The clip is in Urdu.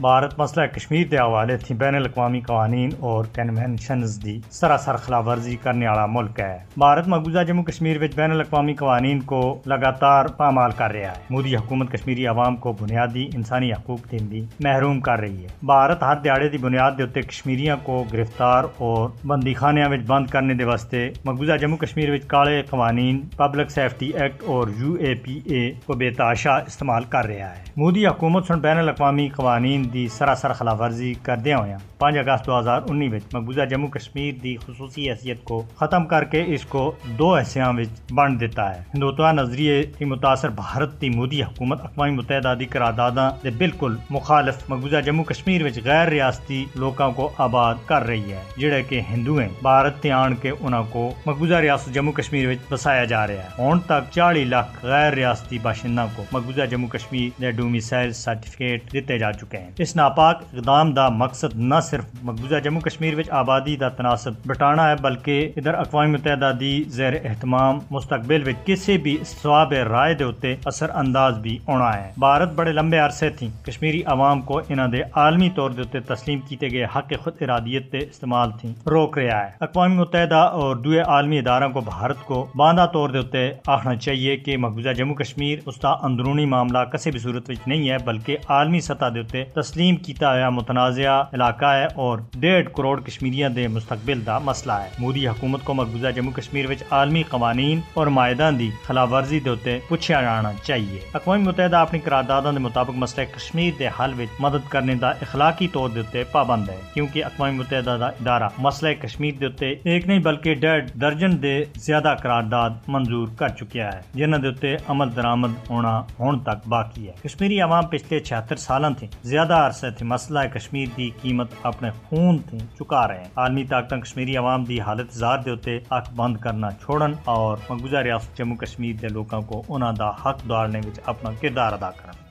بھارت مسئلہ کشمیر کے حوالے تھی۔ بین الاقوامی قوانین اور کنونشنز دی سراسر خلاف ورزی کرنے والا ملک ہے۔ بھارت مقبوضہ جموں کشمیر وچ بین الاقوامی قوانین کو لگاتار پامال کر رہا ہے۔ مودی حکومت کشمیری عوام کو بنیادی انسانی حقوق دین دی محروم کر رہی ہے۔ بھارت ہر دیہڑے دی بنیاد دے اتنے کشمیریاں کو گرفتار اور بندی خانے وچ بند کرنے دے واسطے مقبوضہ جموں کشمیر وچ کالے قوانین، پبلک سیفٹی ایکٹ اور یو اے پی اے کو بے تاشا استعمال کر رہا ہے۔ مودی حکومت سن بین الاقوامی قوانین دی سراسر خلاف ورزی کردیا ہوا پانچ اگست دو ہزار انی مقبوضہ جموں کشمیر دی خصوصی حیثیت کو ختم کر کے اس کو دو حصوں بنڈ دیتا ہے۔ ہندوتوا نظریے کی متاثر بھارت دی مودی حکومت اقوام متحدہ دی قرارداداں دے بالکل مخالف مقبوضہ جموں کشمیر وچ غیر ریاستی لوکاں کو آباد کر رہی ہے، جڑے کہ ہندو ہیں بھارت تے آن کے انہاں کو مقبوضہ ریاست جموں کشمیر وچ بسایا جا رہا ہے۔ ہن تک چالی لاکھ غیر ریاستی باشندہ کو مقبوضہ جموں کشمیر دے ڈومیسائل سرٹیفکیٹ دیتے جا چکے ہیں۔ اس ناپاک اقدام دا مقصد نہ صرف صرف مقبوضہ جموں کشمیر وچ آبادی دا تناسب بٹانا ہے، بلکہ ادھر اقوام متحدہ دی زیر اہتمام مستقبل وچ کسی بھی سواب رائے دے اتے اثر انداز بھی ہونا ہے۔ بھارت بڑے لمبے عرصے تھی۔ کشمیری عوام کو انہاں دے عالمی طور دے اتے تسلیم کیتے گئے حق خود ارادیت تے استعمال تھی۔ روک رہا ہے۔ اقوام متحدہ اور دوئے عالمی اداروں کو بھارت کو باندھا طور دے اتے آخنا چاہیے کہ مقبوضہ جموں کشمیر اس کا اندرونی معاملہ کسی بھی صورت وچ نہیں ہے، بلکہ عالمی سطح دے اتے تسلیم کیتا ہوا متنازع علاقہ ہے۔ اور ڈیڑھ کروڑ کشمیریاں دے مستقبل دا مسئلہ ہے مودی حکومت کو مقبوضہ جموں کشمیر وچ عالمی قوانین اور معاہدان دی خلاف ورزی دے اوتے پوچھا جانا چاہیے اقوام متحدہ اپنی قرارداداں دے مطابق مسئلہ کشمیر دے حل وچ مدد کرنے دا اخلاقی طور دے اوتے پابند ہے کیونکہ اقوام متحدہ دا ادارہ مسئلہ کشمیر دے اوتے ایک نہیں بلکہ ڈیڑھ درجن دے زیادہ قرارداد منظور کر چکیا ہے جنہاں دے اوتے عمل درآمد ہونا ہون تک باقی ہے کشمیری عوام پچھلے 76 سالاں تھے زیادہ عرصے تھے مسئلہ کشمیر دی قیمت اپنے خون تھی چکا رہے ہیں۔ عالمی طاقت کشمیری عوام دی حالت زار دے اتے اک بند کرنا چھوڑن اور مقبوضہ ریاست جموں کشمیر دے لوکاں کو انہاں دا حق دوارنے وچ اپنا کردار ادا کرن۔